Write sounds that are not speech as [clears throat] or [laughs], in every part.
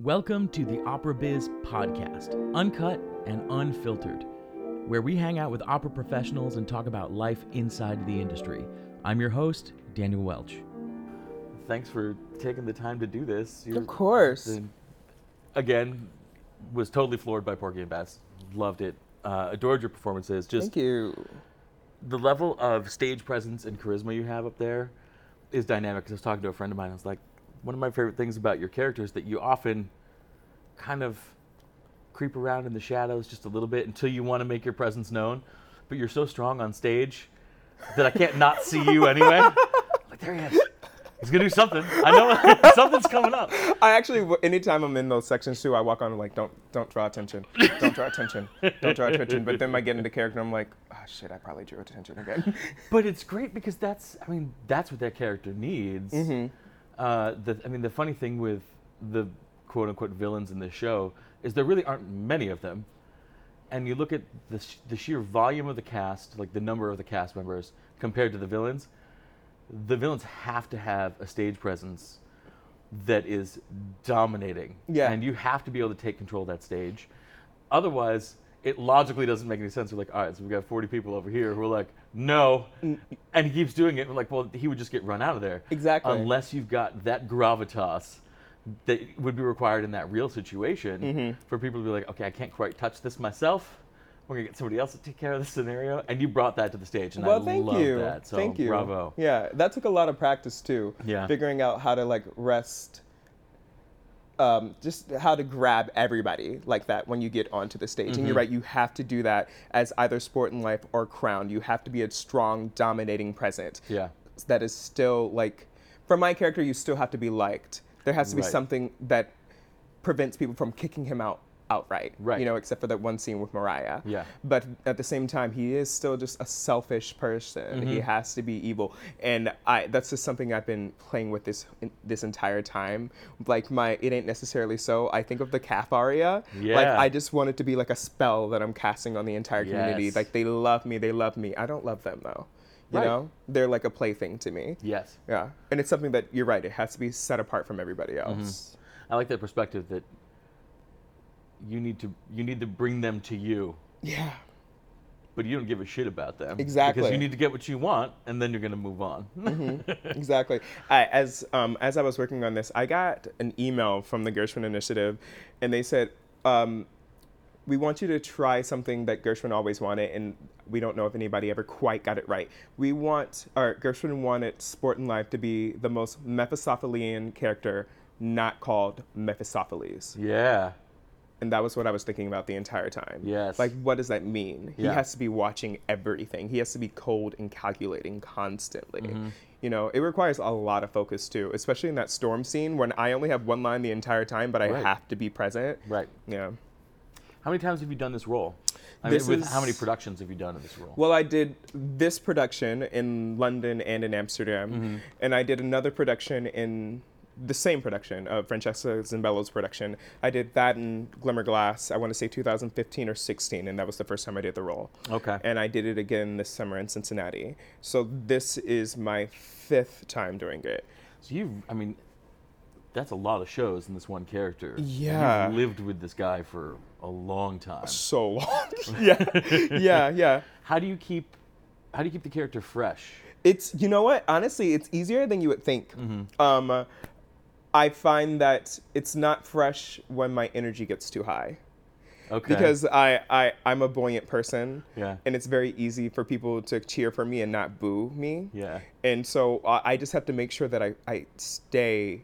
Welcome to the Opera Biz podcast, uncut and unfiltered, where we hang out with opera professionals and talk about life inside the industry. I'm your host, Daniel Welch. Thanks for taking the time to do this. Of course. the- again, was totally floored by Porgy and Bess. Loved it. Uh, adored your performances. Just Thank you. the level of stage presence and charisma you have up there is dynamic. I was talking to a friend of mine. I was like, one of my favorite things about your character is that you often kind of creep around in the shadows just a little bit until you want to make your presence known. But you're so strong on stage that I can't not see you anyway. [laughs] like there he is. He's gonna do something. I know [laughs] something's coming up. I actually, anytime I'm in those sections too, I walk on like, don't, don't draw attention, don't draw attention, don't draw attention. But then I get into character, I'm like, oh shit, I probably drew attention again. But it's great because that's, I mean, that's what that character needs. Mm-hmm. Uh, the, I mean, the funny thing with the quote unquote villains in this show is there really aren't many of them. And you look at the, sh- the sheer volume of the cast, like the number of the cast members compared to the villains, the villains have to have a stage presence that is dominating. Yeah. And you have to be able to take control of that stage. Otherwise, it logically doesn't make any sense. We're like, all right, so we've got 40 people over here who are like, no. And he keeps doing it. Like, well, he would just get run out of there. Exactly. Unless you've got that gravitas that would be required in that real situation Mm-hmm. for people to be like, okay, I can't quite touch this myself. We're gonna get somebody else to take care of this scenario, and you brought that to the stage, and well, I thank love you. that. So thank you. bravo. Yeah, that took a lot of practice too. Yeah. Figuring out how to like rest. Um, just how to grab everybody like that when you get onto the stage. Mm-hmm. And you're right, you have to do that as either Sportin' Life or crown. You have to be a strong, dominating presence. Yeah. that is still like for my character you still have to be liked there has to be Right. something that prevents people from kicking him out outright Right. you know except for that one scene with Maria. Yeah. but at the same time he is still just a selfish person. He has to be evil. And i that's just something i've been playing with this this entire time. Like my it ain't necessarily so. I think of the calf aria. Like i just want it to be like a spell that i'm casting on the entire community. Yes. like they love me. They love me. I don't love them though. You Right. know? They're like a plaything to me. Yes. yeah. And it's something that you're right it has to be set apart from everybody Mm-hmm. else. I like that perspective that you need to you need to bring them to you, yeah but you don't give a shit about them. Exactly. Because you need to get what you want, and then you're gonna move on. [laughs] exactly I, as um, as i was working on this i got an email from the gershwin initiative and they said um, we want you to try something that gershwin always wanted and we don't know if anybody ever quite got it right we want or gershwin wanted Sportin' Life to be the most mephistophelian character not called mephistopheles yeah. And that was what I was thinking about the entire time. Yes. Like, what does that mean? He has to be watching everything. He has to be cold and calculating constantly. Mm-hmm. You know, it requires a lot of focus too, especially in that storm scene when I only have one line the entire time, but I Right. have to be present. Right. Yeah. How many times have you done this role? I This mean, with how many productions have you done of this role? Well, I did this production in London and in Amsterdam, Mm-hmm. and I did another production in the same production of Francesca Zambello's production. I did that in Glimmerglass. I want to say 2015 or 16, and that was the first time I did the role. Okay. And I did it again this summer in Cincinnati. So this is my fifth time doing it. So you, I mean, that's a lot of shows in this one character. Yeah. You've lived with this guy for a long time. So long. [laughs] [laughs] yeah, yeah, yeah. How do you keep, how do you keep the character fresh? It's you know what? Honestly, it's easier than you would think. Mm-hmm. Um, I find that it's not fresh when my energy gets too high Okay. because I, I I'm a buoyant person. Yeah. And it's very easy for people to cheer for me and not boo me. Yeah. And so uh, I just have to make sure that I, I stay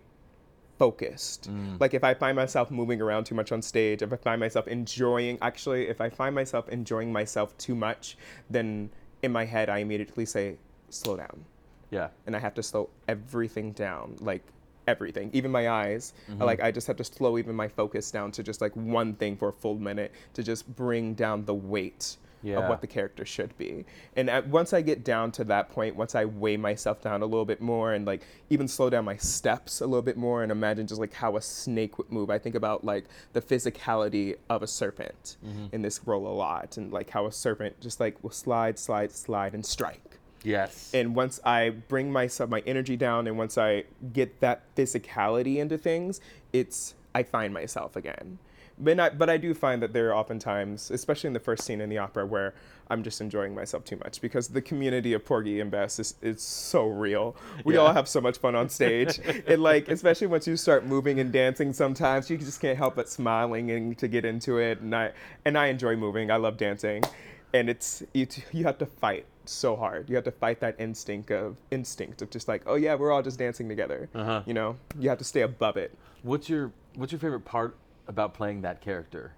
focused. Mm. Like if I find myself moving around too much on stage, if I find myself enjoying, actually, if I find myself enjoying myself too much, then in my head I immediately say, slow down. Yeah. And I have to slow everything down, like everything, even my eyes. Mm-hmm. Like I just have to slow even my focus down to just like one thing for a full minute to just bring down the weight Yeah. of what the character should be. And at, once I get down to that point, once I weigh myself down a little bit more and like even slow down my steps a little bit more and imagine just like how a snake would move, I think about like the physicality of a serpent in this role a lot and like how a serpent just like will slide, slide, slide and strike. Yes. And once I bring myself my energy down and once I get that physicality into things, it's I find myself again. But I, but I do find that there are oftentimes, especially in the first scene in the opera, where I'm just enjoying myself too much because the community of Porgy and Bess is, is so real. We Yeah. all have so much fun on stage. [laughs] and like, especially once you start moving and dancing, sometimes you just can't help but smiling and to get into it. And I and I enjoy moving. I love dancing, and it's you, you have to fight so hard. You have to fight that instinct of instinct of just like, oh yeah, we're all just dancing together. Uh-huh. You know, you have to stay above it. What's your What's your favorite part about playing that character?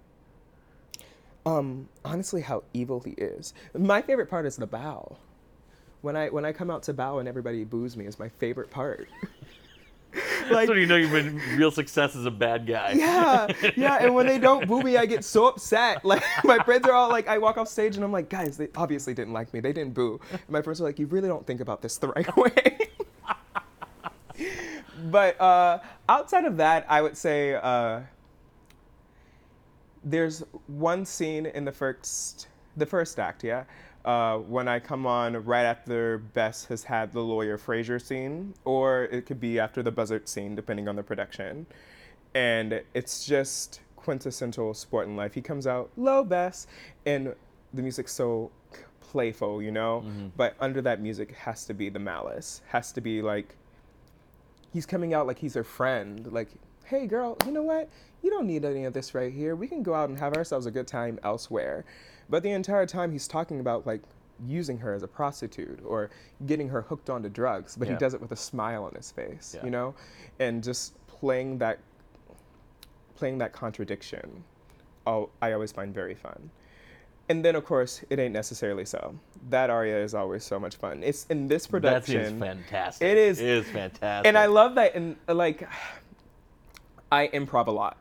Um, honestly, how evil he is. My favorite part is the bow. When I when I come out to bow and everybody boos me is my favorite part. [laughs] [laughs] like That's when you know you've been real success as a bad guy. yeah, yeah, and when they don't [laughs] boo me, I get so upset. [laughs] Like my friends are all like, I walk off stage and I'm like, guys, they obviously didn't like me. They didn't boo. And my friends are like, you really don't think about this the right way. but uh, outside of that, I would say uh, there's one scene in the first the first act, yeah. Uh, when I come on right after Bess has had the lawyer Frazier scene, or it could be after the buzzard scene, depending on the production. And it's just quintessential Sportin' Life. He comes out, low Bess, and the music's so playful, you know? But under that music has to be the malice, has to be like, he's coming out like he's her friend. Like, hey, girl, you know what? You don't need any of this right here. We can go out and have ourselves a good time elsewhere. But the entire time he's talking about like using her as a prostitute or getting her hooked onto drugs, but Yeah. he does it with a smile on his face, Yeah. you know? And just playing that playing that contradiction, oh, I always find very fun. And then, of course, it ain't necessarily so. That aria is always so much fun. It's in this That production. seems fantastic. It is- It is fantastic. and I love that. And like, I improv a lot,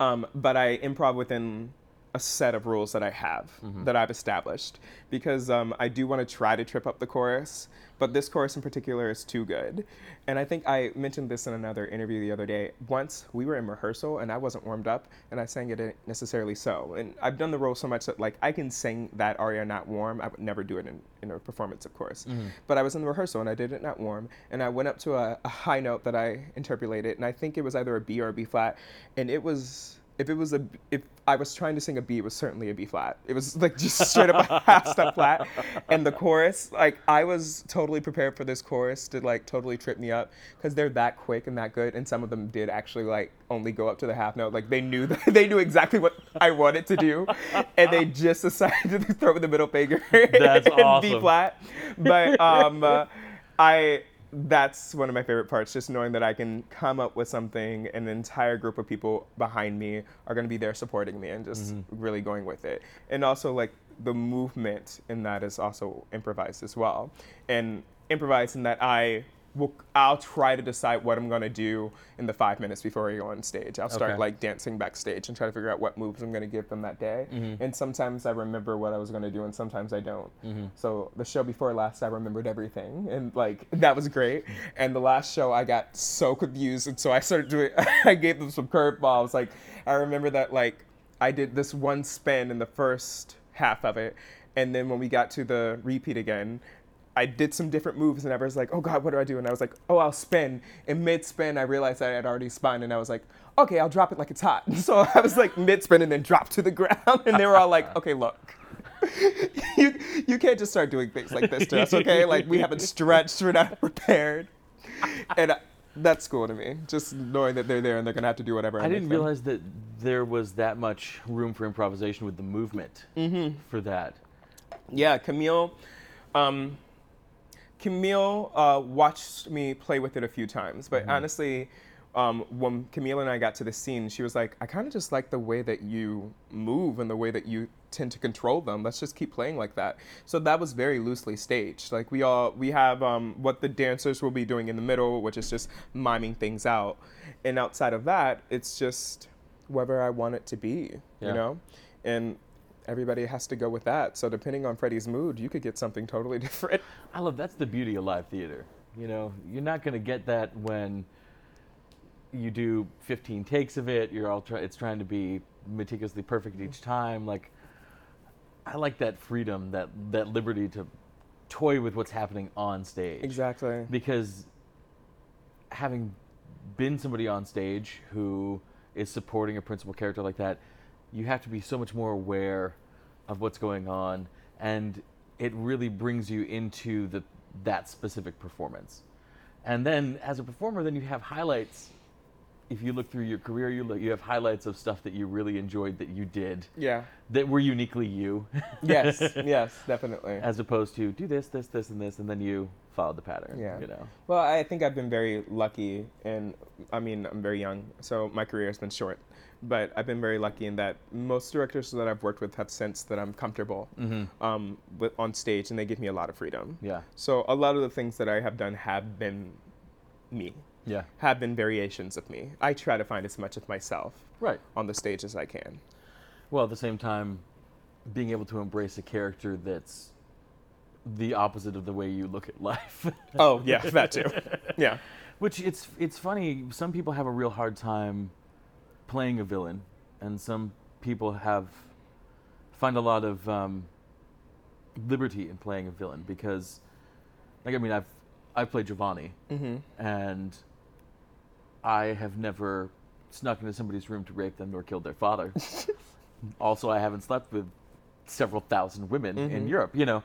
um, but I improv within a set of rules that I have that I've established because um, I do want to try to trip up the chorus, but this chorus in particular is too good. And I think I mentioned this in another interview the other day. Once we were in rehearsal and I wasn't warmed up and I sang it necessarily so. And I've done the role so much that like I can sing that aria not warm. I would never do it in, in a performance, of course. But I was in the rehearsal and I did it not warm. And I went up to a, a high note that I interpolated and I think it was either a B or a B flat. And it was if it was a if I was trying to sing a B, it was certainly a B flat. It was like just straight up a [laughs] half step flat. And the chorus, like I was totally prepared for this chorus to like totally trip me up because they're that quick and that good. And some of them did actually like only go up to the half note. Like they knew that [laughs] they knew exactly what I wanted to do, and they just decided [laughs] to throw the middle finger That's in B flat. But um, uh, I that's one of my favorite parts just knowing that i can come up with something and an entire group of people behind me are going to be there supporting me and just mm-hmm. really going with it. And also like the movement in that is also improvised as well. And improvised in that i will i'll try to decide what i'm going to do in the five minutes before i go on stage. I'll start Okay. like dancing backstage and try to figure out what moves i'm going to give them that day. Mm-hmm. And sometimes i remember what i was going to do and sometimes i don't. Mm-hmm. So the show before last i remembered everything and like [laughs] that was great. And the last show i got so confused and so i started doing [laughs] i gave them some curveballs. Like i remember that like i did this one spin in the first half of it. And then when we got to the repeat again I did some different moves and I was like, oh God, what do I do? And I was like, oh, I'll spin. In mid spin, I realized I had already spun and I was like, okay, I'll drop it like it's hot. [laughs] So I was like mid spin and then dropped to the [laughs] ground. And they were all like, [laughs] okay, look. you, you can't just start doing things like this to us, okay? Like we haven't stretched, we're not prepared. And uh, that's cool to me, just knowing that they're there and they're gonna have to do whatever. I didn't realize that there was that much room for improvisation with the movement Mm-hmm. for that. Yeah, Camille. Um, Camille uh, watched me play with it a few times, but honestly, um, when Camille and I got to the scene, she was like, "I kind of just like the way that you move and the way that you tend to control them. Let's just keep playing like that." So that was very loosely staged. Like we all we have um, what the dancers will be doing in the middle, which is just miming things out, and outside of that, it's just whatever I want it to be. Yeah. You know, and everybody has to go with that. So depending on Freddie's mood, you could get something totally [laughs] different. I love that's the beauty of live theater. You know, you're not going to get that when you do 15 takes of it. You're all try- it's trying to be meticulously perfect each time. Like I like that freedom, that that liberty to toy with what's happening on stage. Exactly. Because having been somebody on stage who is supporting a principal character like that, you have to be so much more aware of what's going on, and it really brings you into the that specific performance. And then as a performer, then you have highlights. If you look through your career, you look, you have highlights of stuff that you really enjoyed that you did Yeah. that were uniquely you. Yes. [laughs] yes. Definitely. As opposed to do this, this, this, and this, and then you followed the pattern. Yeah. You know. Well, I think I've been very lucky, and I mean, I'm very young, so my career has been short. But I've been very lucky in that most directors that I've worked with have sensed that I'm comfortable Mm-hmm. um, with, on stage, and they give me a lot of freedom. Yeah. So a lot of the things that I have done have been me, Yeah. have been variations of me. I try to find as much of myself Right. on the stage as I can. Well, at the same time, being able to embrace a character that's the opposite of the way you look at [laughs] life. Oh yeah, that too. [laughs] Yeah. Which it's it's funny. Some people have a real hard time playing a villain, and some people have find a lot of um, liberty in playing a villain because, like, I mean, I've I've played Giovanni, Mm-hmm. and I have never snuck into somebody's room to rape them nor killed their father. [laughs] also, I haven't slept with several thousand women in Mhm. Europe, you know.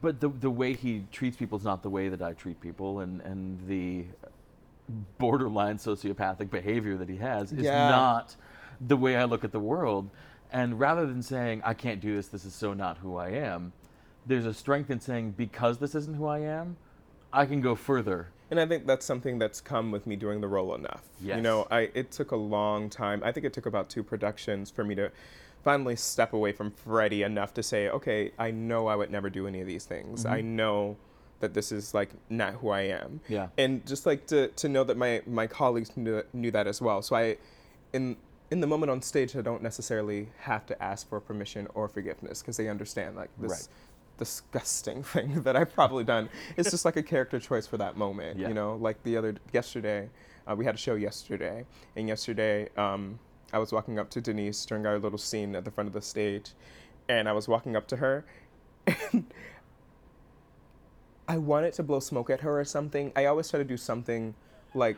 But the the way he treats people is not the way that I treat people, and and the borderline sociopathic behavior that he has is Yeah. not the way I look at the world. And rather than saying I can't do this, this is so not who I am, there's a strength in saying because this isn't who I am, I can go further. And I think that's something that's come with me doing the role enough. You know, I it took a long time. I think it took about two productions for me to finally step away from Freddie enough to say, okay, I know I would never do any of these things. I know that this is like not who I am. Yeah. And just like to, to know that my, my colleagues knew that, knew that as well. So I, in in the moment on stage, I don't necessarily have to ask for permission or forgiveness because they understand like this Right. disgusting [laughs] thing that I've probably done. It's just like a character choice for that moment. Yeah. You know, like the other yesterday, uh, we had a show yesterday, and yesterday um, I was walking up to Denyce during our little scene at the front of the stage, and I was walking up to her, [laughs] and I wanted to blow smoke at her or something. I always try to do something like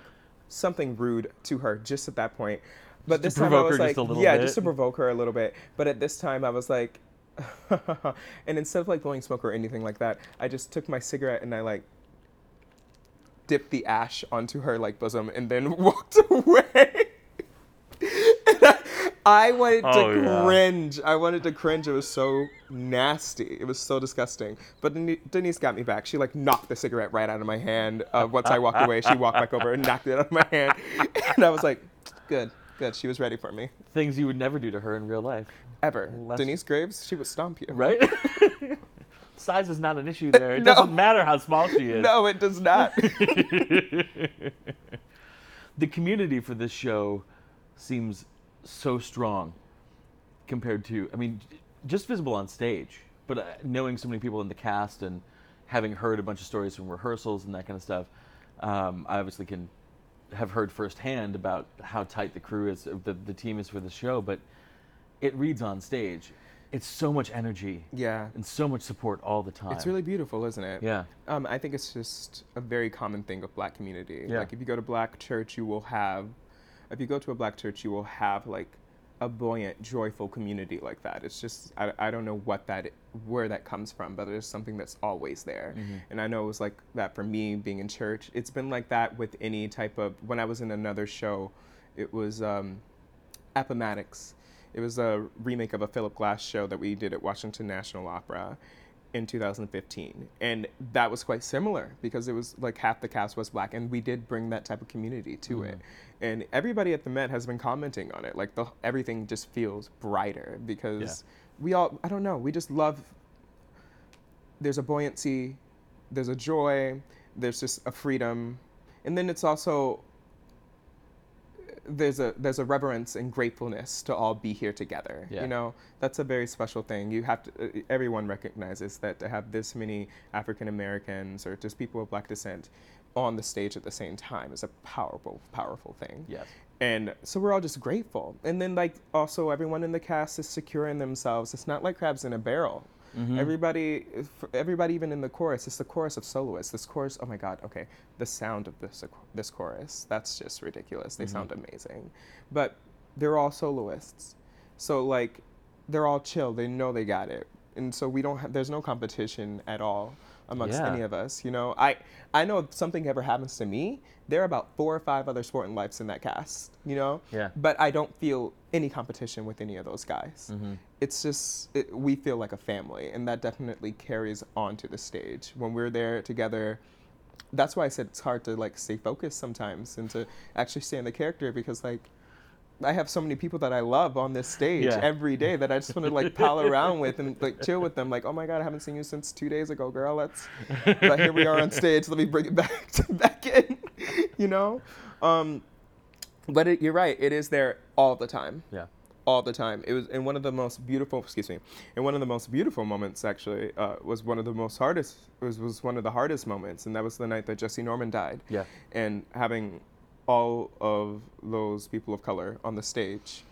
something rude to her just at that point. But Just this to time I was like, just a little yeah, bit. just to provoke her a little bit. But at this time I was like, [laughs] and instead of like blowing smoke or anything like that, I just took my cigarette and I like dipped the ash onto her like bosom and then [laughs] walked away. And I, I wanted to Oh, yeah. cringe. I wanted to cringe. It was so nasty. It was so disgusting. But Denyce got me back. She like knocked the cigarette right out of my hand. Uh, once I walked away, she walked back over and knocked it out of my hand. [laughs] And I was like, good, good. She was ready for me. Things you would never do to her in real life, Ever. Less- Denyce Graves, she would stomp you. right? [laughs] Size is not an issue there. It [laughs] No. doesn't matter how small she is. No, it does not. the community for this show seems so strong compared to i mean just visible on stage but uh, knowing so many people in the cast and having heard a bunch of stories from rehearsals and that kind of stuff um, i obviously can have heard firsthand about how tight the crew is the, the team is for the show but it reads on stage it's so much energy yeah. and so much support all the time It's really beautiful, isn't it? yeah Um, I think it's just a very common thing of black community. Yeah. Like if you go to black church, you will have, if you go to a black church, you will have like a buoyant, joyful community like that. It's just I, I don't know what that where that comes from, but it's something that's always there. And I know it was like that for me being in church. It's been like that with any type of when I was in another show, it was um, Appomattox. It was a remake of a Philip Glass show that we did at Washington National Opera in 2015. And that was quite similar because it was like half the cast was black and we did bring that type of community to mm-hmm. it. And everybody at the Met has been commenting on it. Like the everything just feels brighter because we all I don't know, we just love there's a buoyancy, there's a joy, there's just a freedom. And then it's also there's a there's a reverence and gratefulness to all be here together. Yeah. You know, that's a very special thing. You have to uh, everyone recognizes that to have this many African Americans or just people of black descent on the stage at the same time is a powerful powerful thing. yes And so we're all just grateful. And then like also everyone in the cast is secure in themselves. It's not like crabs in a barrel. Mm-hmm. Everybody, f- everybody, even in the chorus, it's the chorus of soloists. This chorus, oh my God, okay, the sound of this uh, this chorus, that's just ridiculous. They sound mm-hmm. amazing, but they're all soloists, so like, they're all chill. They know they got it, and so we don't. Ha- there's no competition at all amongst Yeah. any of us. You know, I I know if something ever happens to me, there are about four or five other Sporting Lives in that cast. You know, Yeah. but I don't feel any competition with any of those guys. Mm-hmm. It's just it, we feel like a family, and that definitely carries on to the stage when we're there together. That's why I said it's hard to like stay focused sometimes and to actually stay in the character because like I have so many people that I love on this stage Yeah. every day that I just want to like pal [laughs] around with and like chill with them. Like, oh my god, I haven't seen you since two days ago, girl. Let's. [laughs] But here we are on stage. Let me bring it back [laughs] to, back in. You know, um, but it, you're right. It is there all the time Yeah. all the time. It was in one of the most beautiful, excuse me, in one of the most beautiful moments actually uh, was one of the most hardest was was one of the hardest moments, and that was the night that Jessye Norman died. Yeah. And having all of those people of color on the stage,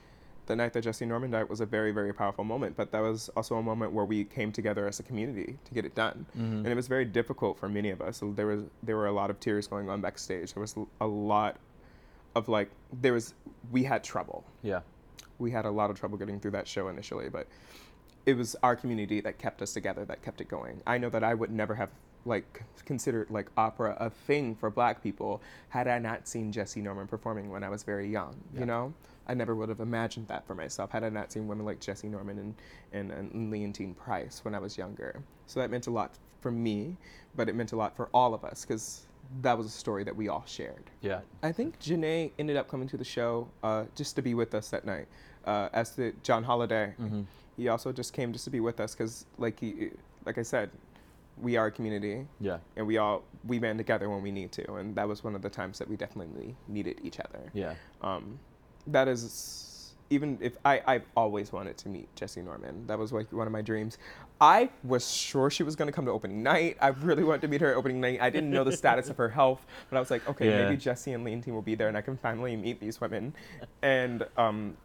the night that Jessye Norman died was a very very powerful moment. But that was also a moment where we came together as a community to get it done, mm-hmm. and it was very difficult for many of us. So there was there were a lot of tears going on backstage. There was a lot of like there was we had trouble Yeah. we had a lot of trouble getting through that show initially, but it was our community that kept us together, that kept it going. I know that I would never have like considered like opera a thing for black people had I not seen Jessye Norman performing when I was very young, Yeah. you know? I never would have imagined that for myself had I not seen women like Jessye Norman and, and, and Leontyne Price when I was younger. So that meant a lot for me, but it meant a lot for all of us because that was a story that we all shared. Yeah. I think Janae ended up coming to the show uh, just to be with us that night. Uh, as did John Holiday. Mm-hmm. He also just came just to be with us because, like he, like I said, we are a community, Yeah. and we all we band together when we need to, and that was one of the times that we definitely needed each other. Yeah. Um, that is even if I I've always wanted to meet Jessye Norman. That was like one of my dreams. I was sure she was going to come to opening night. I really wanted to meet her at opening night. I didn't know the status of her health, but I was like, okay, Yeah. maybe Jessye and Leontyne will be there, and I can finally meet these women. And um,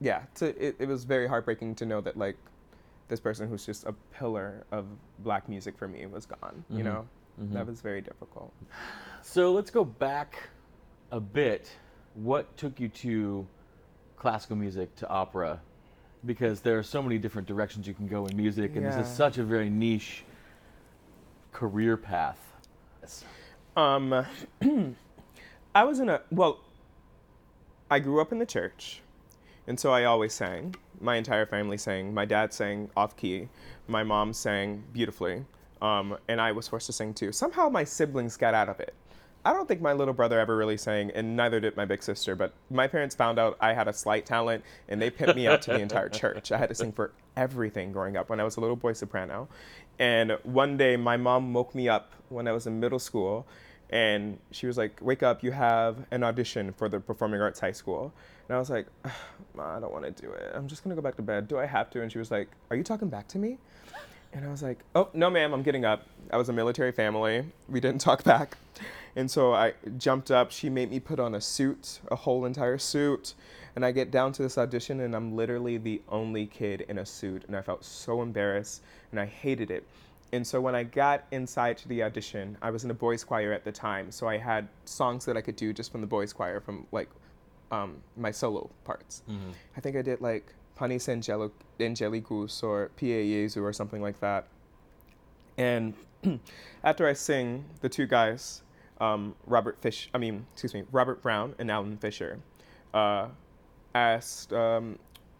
yeah, to, it, it was very heartbreaking to know that like this person who's just a pillar of black music for me was gone. You Mhm. know, Mhm. that was very difficult. So let's go back a bit. What took you to classical music to opera? Because there are so many different directions you can go in music, and this is such a very niche career path. Yes. Um, [clears throat] I was in a well. I grew up in the church, and so I always sang. My entire family sang. My dad sang off key. My mom sang beautifully, um, and I was forced to sing too. Somehow my siblings got out of it. I don't think my little brother ever really sang, and neither did my big sister. But my parents found out I had a slight talent, and they pimped me out to the entire church. I had to sing for everything growing up when I was a little boy soprano. And one day, my mom woke me up when I was in middle school, and she was like, "Wake up! You have an audition for the Performing Arts High School." And I was like, I don't want to do it. I'm just gonna go back to bed. Do I have to?" And she was like, "Are you talking back to me?" And I was like, "Oh no, ma'am, I'm getting up." I was a military family. We didn't talk back, and so I jumped up. She made me put on a suit, a whole entire suit, and I get down to this audition, and I'm literally the only kid in a suit, and I felt so embarrassed, and I hated it. And so when I got inside to the audition, I was in a boys' choir at the time, so I had songs that I could do just from the boys' choir, from like um, my solo parts. Mm-hmm. I think I did like Panis Angelicus or Pie Jesu or something like that. And [clears throat] after I sing, the two guys, um, Robert Fish, I mean, excuse me, Robert Brown and Alan Fisher, uh, asked, um,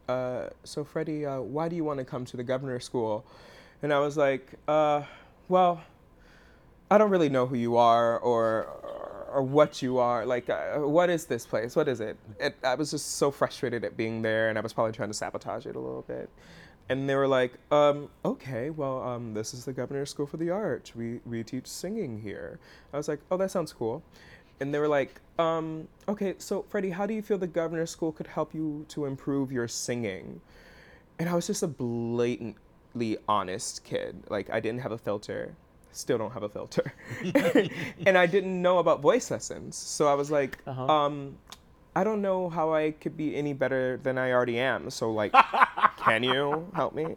uh, so Freddie, uh, why do you want to come to the governor's school? And I was like, uh, well, I don't really know who you are or or what you are. Like, uh, what is this place? What is it? it? I was just so frustrated at being there, and I was probably trying to sabotage it a little bit. And they were like, um, okay, well, um, this is the Governor's School for the Arts. We, we teach singing here. I was like, oh, that sounds cool. And they were like, um, okay, so Freddie, how do you feel the Governor's School could help you to improve your singing? And I was just a blatantly honest kid. Like, I didn't have a filter. Still don't have a filter. [laughs] [laughs] and I didn't know about voice lessons. So I was like, Uh-huh. um, I don't know how I could be any better than I already am. So, like, [laughs] can you help me?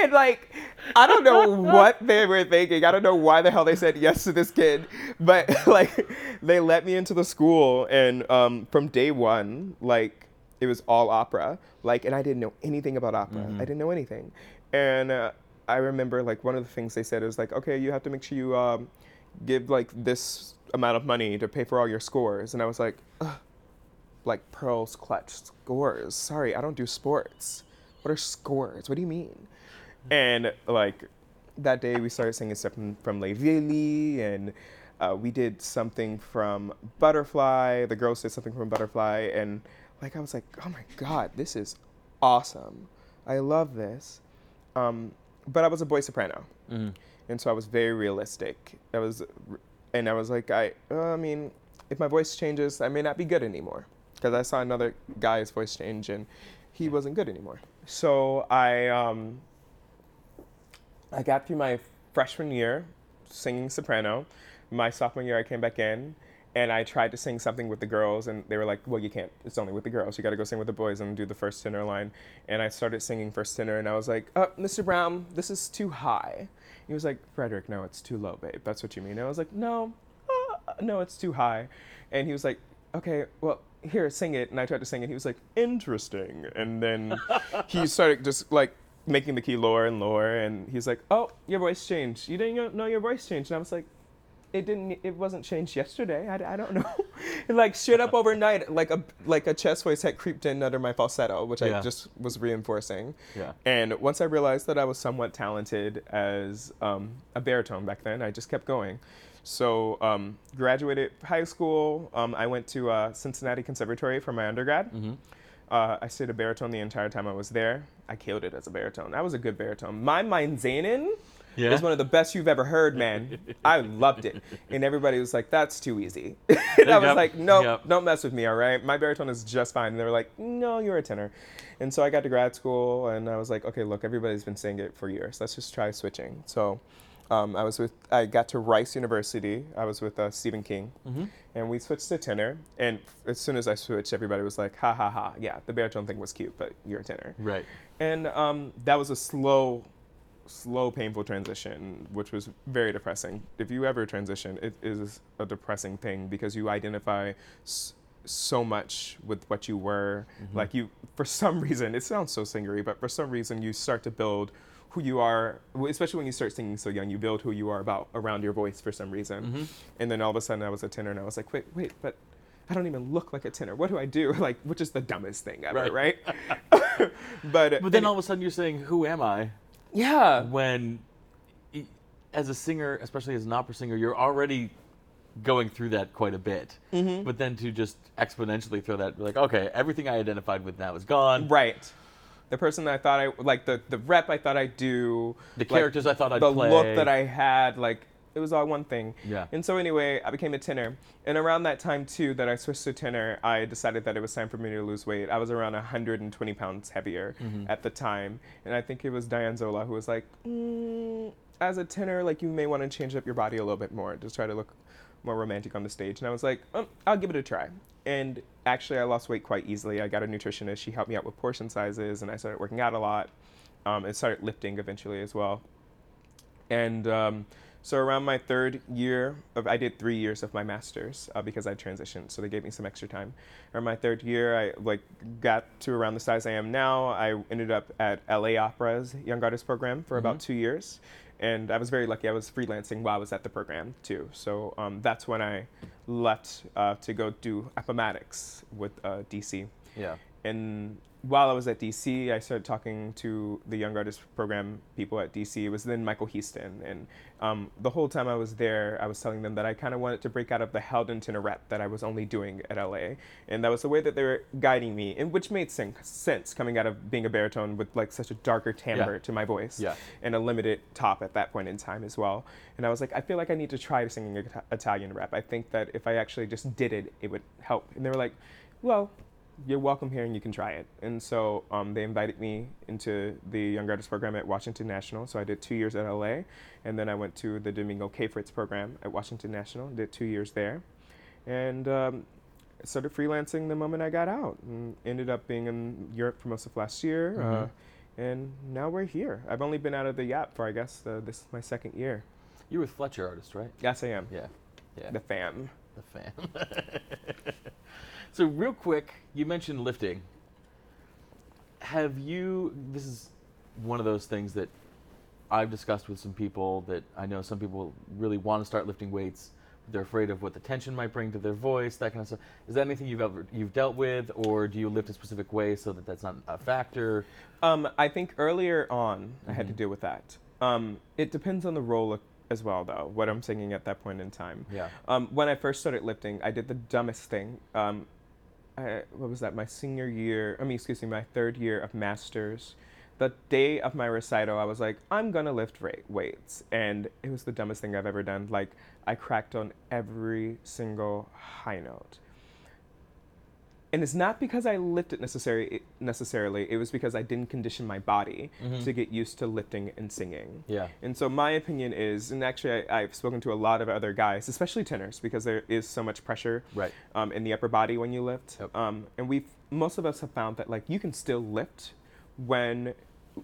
and like, I don't know what they were thinking. I don't know why the hell they said yes to this kid, but like, they let me into the school, and um, from day one, like, it was all opera. Like, and I didn't know anything about opera. I didn't know anything, and uh, I remember like one of the things they said is like, okay, you have to make sure you um, give like this amount of money to pay for all your scores, and I was like, like pearls clutch scores. Sorry, I don't do sports. What are scores? What do you mean? And like that day, we started singing stuff from, from Les Vieilles, and uh, we did something from Butterfly. The girls did something from Butterfly, and like I was like, oh my god, this is awesome. I love this. Um, but I was a boy soprano, Mhm. and so I was very realistic. I was, and I was like, I, uh, I mean, if my voice changes, I may not be good anymore. Because I saw another guy's voice change, and he wasn't good anymore. So I, um, I got through my freshman year singing soprano. My sophomore year, I came back in and I tried to sing something with the girls, and they were like, "Well, you can't. It's only with the girls. You got to go sing with the boys and do the first tenor line." And I started singing first tenor, and I was like, uh, "Mr. Brown, this is too high." He was like, "Frederick, no, it's too low, babe. That's what you mean." And I was like, "No, uh, no, it's too high." And he was like, "Okay, well." Here, sing it, and I tried to sing it. He was like, "Interesting," and then he [laughs] started just like making the key lower and lower and he's like oh your voice changed you didn't know your voice changed and i was like it didn't it wasn't changed yesterday i, I don't [laughs] know like straight up overnight like a like a chest voice had creeped in under my falsetto which Yeah. i just was reinforcing Yeah. and once i realized that i was somewhat talented as um, a baritone back then i just kept going so um, graduated high school um, i went to uh, cincinnati conservatory for my undergrad Mhm. uh, I stayed a baritone the entire time I was there. I killed it as a baritone. I was a good baritone. My Mein Sehnen Yeah. is one of the best you've ever heard, man. I loved it. And everybody was like, that's too easy. [laughs] and I was Yep, like, no, yep. don't mess with me, all right? My baritone is just fine. And they were like, no, you're a tenor. And so I got to grad school and I was like, okay, look, everybody's been saying it for years. Let's just try switching. So um, I was with, I got to Rice University. I was with uh, Stephen King. Mm-hmm. And we switched to tenor. And as soon as I switched, everybody was like, ha ha ha. Yeah, the baritone thing was cute, but you're a tenor. Right. And um, that was a slow, slow, painful transition, which was very depressing. If you ever transition, it is a depressing thing because you identify s- so much with what you were. Like you, for some [laughs] reason, it sounds so singery, but for some reason, you start to build who you are, especially when you start singing so young, you build who you are about around your voice for some reason. Mhm. And then all of a sudden I was a tenor and I was like, wait, wait, but I don't even look like a tenor. What do I do? [laughs] Like, which is the dumbest thing ever, right? [laughs] but, But then all of a sudden you're saying, "Who am I?" Yeah, When, as a singer, especially as an opera singer, you're already going through that quite a bit. Mm-hmm. But then to just exponentially throw that, like, okay, everything I identified with now is gone. right. The person that I thought I like the the rep I thought I'd do, The like, characters I thought I'd the play. look that I had, like it was all one thing. Yeah. And so anyway, I became a tenor. And around that time too, that I switched to tenor, I decided that it was time for me to lose weight. I was around 120 pounds heavier Mm-hmm. at the time, and I think it was Diane Zola who was like, mm, as a tenor, like you may want to change up your body a little bit more, just try to look more romantic on the stage. And I was like, um, I'll give it a try. And actually, I lost weight quite easily. I got a nutritionist. She helped me out with portion sizes, and I started working out a lot. Um, and started lifting eventually as well. And um, so around my third year of, I did three years of my master's uh, because I transitioned, so they gave me some extra time. Around my third year, I like got to around the size I am now. I ended up at LA Opera's Young Artist Program for about two years, and I was very lucky. I was freelancing while I was at the program too. So um, that's when I left uh, to go do Appomattox with uh, DC Yeah. and while I was at DC, I started talking to the Young Artist Program people at DC. It was then Michael Heaston, and um, the whole time I was there, I was telling them that I kind of wanted to break out of the tenor rep that I was only doing at LA, and that was the way that they were guiding me, and which made sen- sense coming out of being a baritone with like such a darker timbre Yeah. to my voice, Yeah. and a limited top at that point in time as well. And I was like, I feel like I need to try singing Ita- Italian rep. I think that if I actually just did it, it would help. And they were like, well you're welcome here and you can try it. And so um, they invited me into the Young Artist program at Washington National. So I did two years at LA, and then I went to the Domingo-Cafritz program at Washington National. Did two years there, and um, started freelancing the moment I got out. And ended up being in Europe for most of last year. Uh, and now we're here. I've only been out of the YAP for I guess uh, this is my second year. You're with Fletcher Artist, right? Yes, I am. Yeah. Yeah. The fam. The fan. [laughs] so real quick, you mentioned lifting. Have you? This is one of those things that I've discussed with some people that I know some people really want to start lifting weights. But they're afraid of what the tension might bring to their voice, that kind of stuff. Is that anything you've ever you've dealt with, or do you lift a specific way so that that's not a factor? Um, I think earlier on I had to deal with that. Um, it depends on the role as well, though. What I'm singing at that point in time. Yeah. Um, when I first started lifting, I did the dumbest thing. Um, I, what was that? My senior year. I mean, excuse me, my third year of masters. The day of my recital, I was like, I'm gonna lift weights, and it was the dumbest thing I've ever done. Like, I cracked on every single high note. And it's not because I lifted necessary, necessarily. It was because I didn't condition my body to get used to lifting and singing. Yeah. And so my opinion is, and actually I, I've spoken to a lot of other guys, especially tenors, because there is so much pressure Right. um, in the upper body when you lift. Yep. Um, and we, most of us have found that like you can still lift when,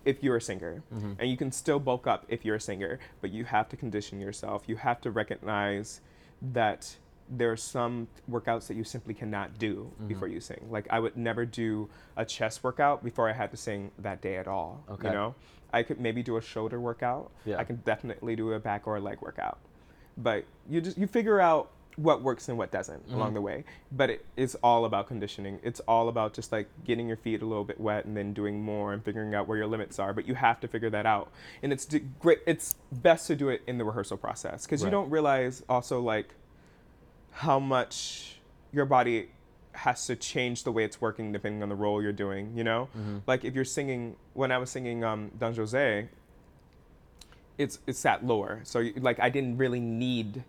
if you're a singer, Mm-hmm. and you can still bulk up if you're a singer, but you have to condition yourself. You have to recognize that there are some workouts that you simply cannot do Mm-hmm. before you sing. Like I would never do a chest workout before I had to sing that day at all. Okay. You know, I could maybe do a shoulder workout. Yeah. I can definitely do a back or a leg workout. But you just you figure out what works and what doesn't Mm-hmm. along the way. But it is all about conditioning. It's all about just like getting your feet a little bit wet and then doing more and figuring out where your limits are. But you have to figure that out. And it's d- great. It's best to do it in the rehearsal process because Right. you don't realize also like how much your body has to change the way it's working depending on the role you're doing, you know? Like if you're singing when I was singing um Don Jose, it's it's sat lower. So like I didn't really need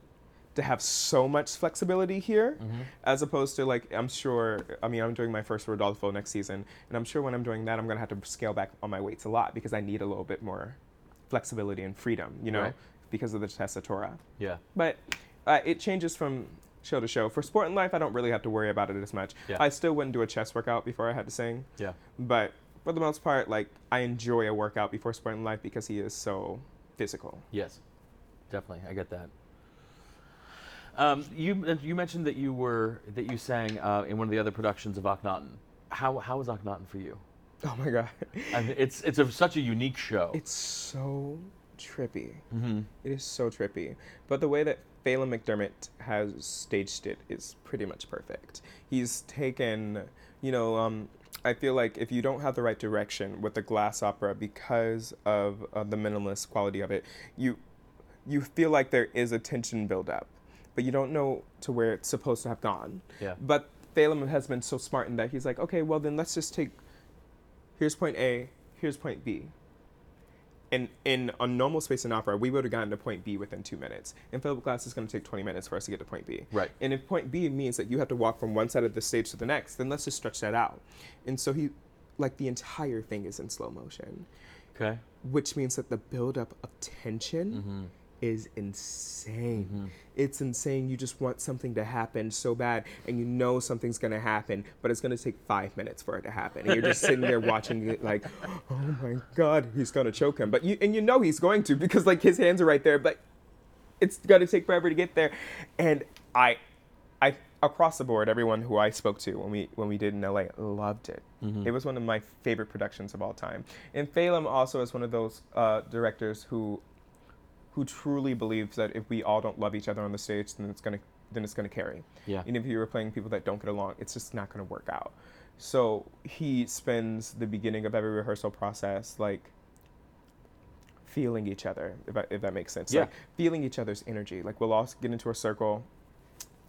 to have so much flexibility here as opposed to like I'm sure I mean I'm doing my first Rodolfo next season and I'm sure when I'm doing that I'm going to have to scale back on my weights a lot because I need a little bit more flexibility and freedom, you know, Right. because of the Tessitura. Yeah. But uh, it changes from show to show. For Sportin' Life, I don't really have to worry about it as much. Yeah. I still wouldn't do a chest workout before I had to sing. Yeah. But for the most part, like I enjoy a workout before Sportin' Life because he is so physical. Yes, definitely. I get that. Um, you you mentioned that you were that you sang uh, in one of the other productions of Akhenaten. How how was Akhenaten for you? Oh my god, [laughs] I mean, it's it's a, such a unique show. it's so trippy. hmm It is so trippy. But the way that Phelim McDermott has staged it is pretty much perfect. He's taken, you know, um, I feel like if you don't have the right direction with the glass opera because of uh, the minimalist quality of it, you you feel like there is a tension buildup, but you don't know to where it's supposed to have gone. Yeah. But Phelim has been so smart in that he's like, okay, well then let's just take. Here's point A. Here's point B in in a normal space in opera, we would have gotten to point B within two minutes. In Philip Glass, it's going to take 20 minutes for us to get to point B. Right. And if point B means that you have to walk from one side of the stage to the next, then let's just stretch that out. And so he, like the entire thing is in slow motion, Okay. which means that the buildup of tension Mm-hmm. Is insane. It's insane. You just want something to happen so bad, and you know something's gonna happen, but it's gonna take five minutes for it to happen, and you're just sitting there watching it, like, [laughs] oh my god, he's gonna choke him. But you and you know he's going to because like his hands are right there, but it's gonna take forever to get there. And I, I across the board, everyone who I spoke to when we when we did in LA loved it. It was one of my favorite productions of all time. And Phelim also is one of those uh, directors who who truly believes that if we all don't love each other on the stage, then it's gonna then it's gonna carry. Yeah. And if you were playing people that don't get along, it's just not gonna work out. So he spends the beginning of every rehearsal process like feeling each other, if, I, if that makes sense. Yeah. Like feeling each other's energy. Like we'll all get into a circle,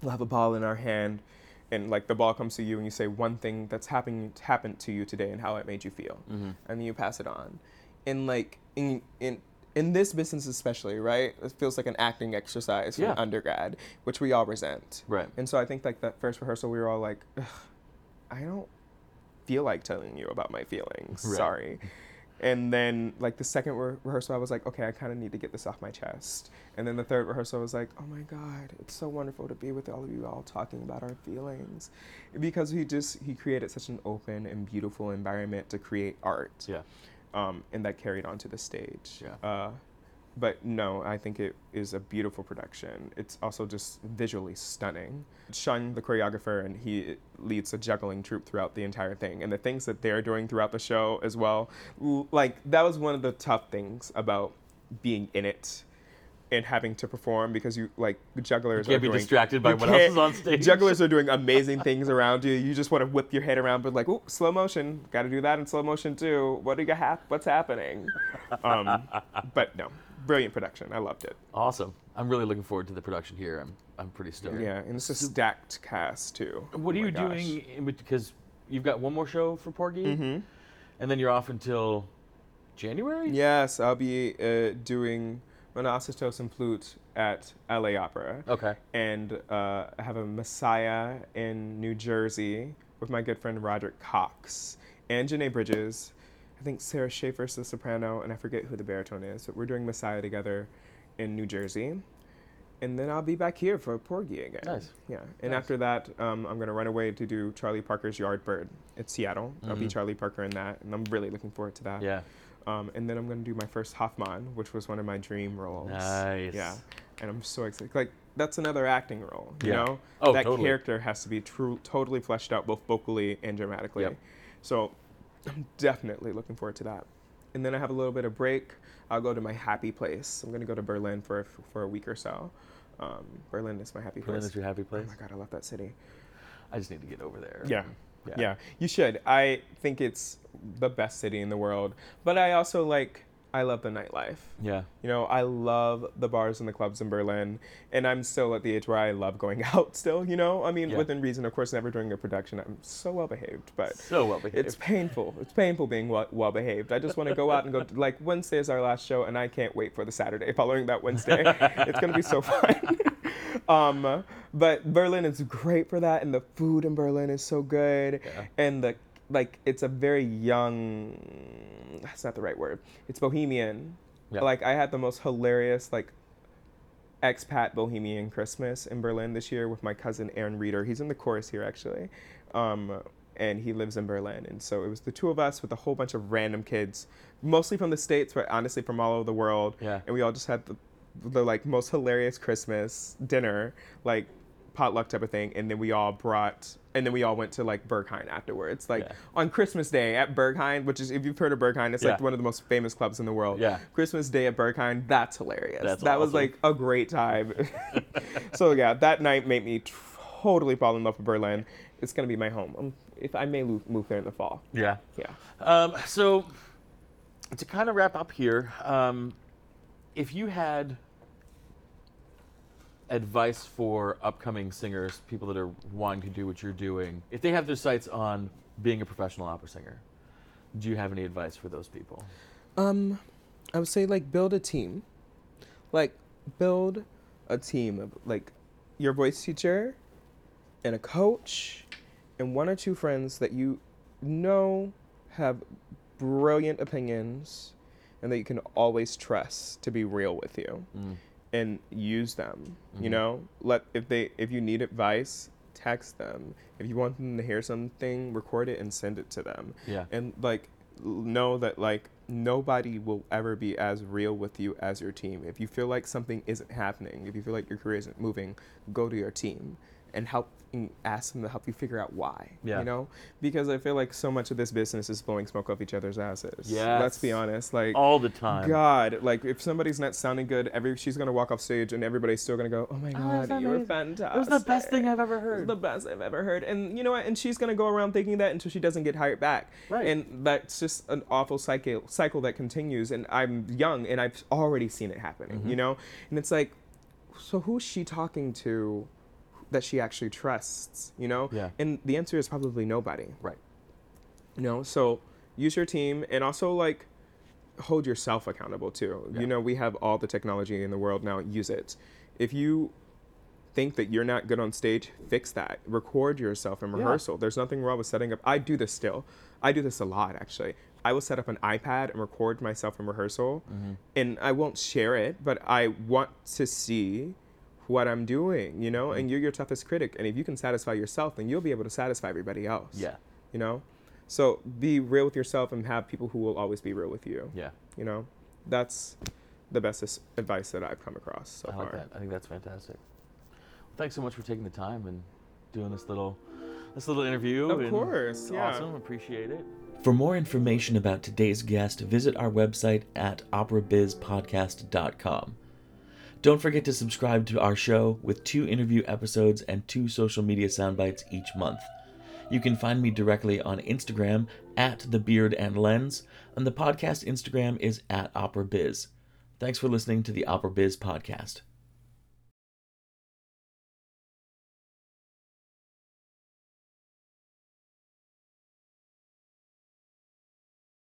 we'll have a ball in our hand, and like the ball comes to you and you say one thing that's happening happened to you today and how it made you feel. Mm-hmm. And then you pass it on. And like in in in this business especially, right? It feels like an acting exercise for Yeah. undergrad, which we all resent. Right. And so I think like that first rehearsal, we were all like, I don't feel like telling you about my feelings. Right. Sorry. And then like the second re- rehearsal, I was like, okay, I kind of need to get this off my chest. And then the third rehearsal, I was like, oh my god, it's so wonderful to be with all of you all talking about our feelings, because he just he created such an open and beautiful environment to create art. Yeah. Um, and that carried onto the stage. Yeah. Uh, but no, I think it is a beautiful production. It's also just visually stunning. Sean, the choreographer, and he leads a juggling troupe throughout the entire thing. And the things that they're doing throughout the show as well, like that was one of the tough things about being in it and having to perform because you like jugglers You can't are be doing, distracted by what else is on stage. Jugglers are doing amazing things around you. You just want to whip your head around, but like, oh, slow motion. Got to do that in slow motion too. What do you hap- What's happening? Um, but no, brilliant production. I loved it. Awesome. I'm really looking forward to the production here. I'm I'm pretty stoked. Yeah, and it's a stacked cast too. What are Oh my you gosh. doing? Because you've got one more show for Porgy, Mhm. and then you're off until January. Yes, I'll be uh, doing Monostatos and Flute at LA Opera. Okay. and uh, I have a Messiah in New Jersey with my good friend Roderick Cox and J'Nai Bridges. I think Sarah Shafer's the soprano, and I forget who the baritone is. But we're doing Messiah together in New Jersey, and then I'll be back here for Porgy again. Nice. Yeah, and Nice. after that, um, I'm gonna run away to do Charlie Parker's Yardbird at Seattle. I'll be Mhm. Charlie Parker in that, and I'm really looking forward to that. Yeah. Um, and then I'm gonna do my first Hoffmann, which was one of my dream roles. Nice. Yeah, and I'm so excited. Like that's another acting role. You Yeah. know, Oh, that totally. character has to be true, totally fleshed out, both vocally and dramatically. Yep. So I'm definitely looking forward to that. And then I have a little bit of break. I'll go to my happy place. I'm gonna go to Berlin for for a week or so. Um, Berlin is my happy Berlin place. Berlin is your happy place. Oh my god, I love that city. I just need to get over there. Yeah. Yeah. Yeah, you should. I think it's the best city in the world. But I also like I love the nightlife. Yeah. You know, I love the bars and the clubs in Berlin, and I'm still at the age where I love going [laughs] out. Still, you know, I mean, Yeah. within reason, of course. Never during a production. I'm so well behaved, but So well behaved. it's painful. It's painful being well, well behaved. I just want to go out and go. like Wednesday is our last show, and I can't wait for the Saturday following that Wednesday. [laughs] it's gonna be so fun. Um, but Berlin is great for that, and the food in Berlin is so good, Yeah. and the like. It's a very young. That's not the right word. It's bohemian. Yeah. Like I had the most hilarious like expat bohemian Christmas in Berlin this year with my cousin Aaron Reeder. He's in the chorus here actually. Um, and he lives in Berlin. And so it was the two of us with a whole bunch of random kids, mostly from the States, but honestly from all over the world. Yeah. And we all just had the, the like most hilarious Christmas dinner, like potluck type of thing. And then we all brought, and then we all went to like Berghain afterwards. Like Yeah. on Christmas Day at Berghain, which is, if you've heard of Berghain, it's like one of the most famous clubs in the world. Yeah. Christmas Day at Berghain, that's hilarious. That's that was like a great time. [laughs] so yeah, that night made me totally fall in love with Berlin. It's gonna be my home. Um, if I may move there in the fall. Yeah. Yeah. Um, so to kind of wrap up here, um, if you had advice for upcoming singers, people that are wanting to do what you're doing, if they have their sights on being a professional opera singer, do you have any advice for those people? Um, I would say like build a team, like build a team of like your voice teacher, and a coach, and one or two friends that you know have brilliant opinions, and that you can always trust to be real with you. Mm. And use them you Mhm. know? Let if they if you need advice text them. If you want them to hear something record it and send it to them. Yeah. and like know that like nobody will ever be as real with you as your team. If you feel like something isn't happening if you feel like your career isn't moving go to your team and help and ask them to help you figure out why Yeah. you know because i feel like so much of this business is blowing smoke off each other's asses Yes. let's be honest like All the time. God, like if somebody's not sounding good, every she's gonna walk off stage and everybody's still gonna go, "Oh my Oh, God, you were fantastic." It was the best thing I've ever It was heard. the best I've ever heard, and you know what? And she's gonna go around thinking that until she doesn't get hired back, Right. and that's just an awful cycle cycle that continues. And I'm young, and I've already seen it happening, Mhm. you know. And it's like, so who's she talking to that she actually trusts, you know? Yeah. And the answer is probably nobody. Right. You know, so use your team and also like hold yourself accountable too. Yeah. You know, we have all the technology in the world now, use it. If you think that you're not good on stage, fix that. Record yourself in Yeah. rehearsal. There's nothing wrong with setting up I do this still. I do this a lot actually. I will set up an iPad and record myself in rehearsal Mm-hmm. and I won't share it, but I want to see what I'm doing, you know? And mm-hmm. you're your toughest critic. And if you can satisfy yourself, then you'll be able to satisfy everybody else Yeah. you know So be real with yourself and have people who will always be real with you. Yeah. You know, that's the best advice that I've come across so I like far. that. I think that's fantastic. Well, thanks so much for taking the time and doing this little this little interview. Of and course, yeah. awesome. Appreciate it. For more information about today's guest, visit our website at operabizpodcast.com. Don't forget to subscribe to our show with two interview episodes and two social media soundbites each month. You can find me directly on Instagram at the Beard and Lens, and the podcast Instagram is at Opera Biz. Thanks for listening to the Opera Biz podcast.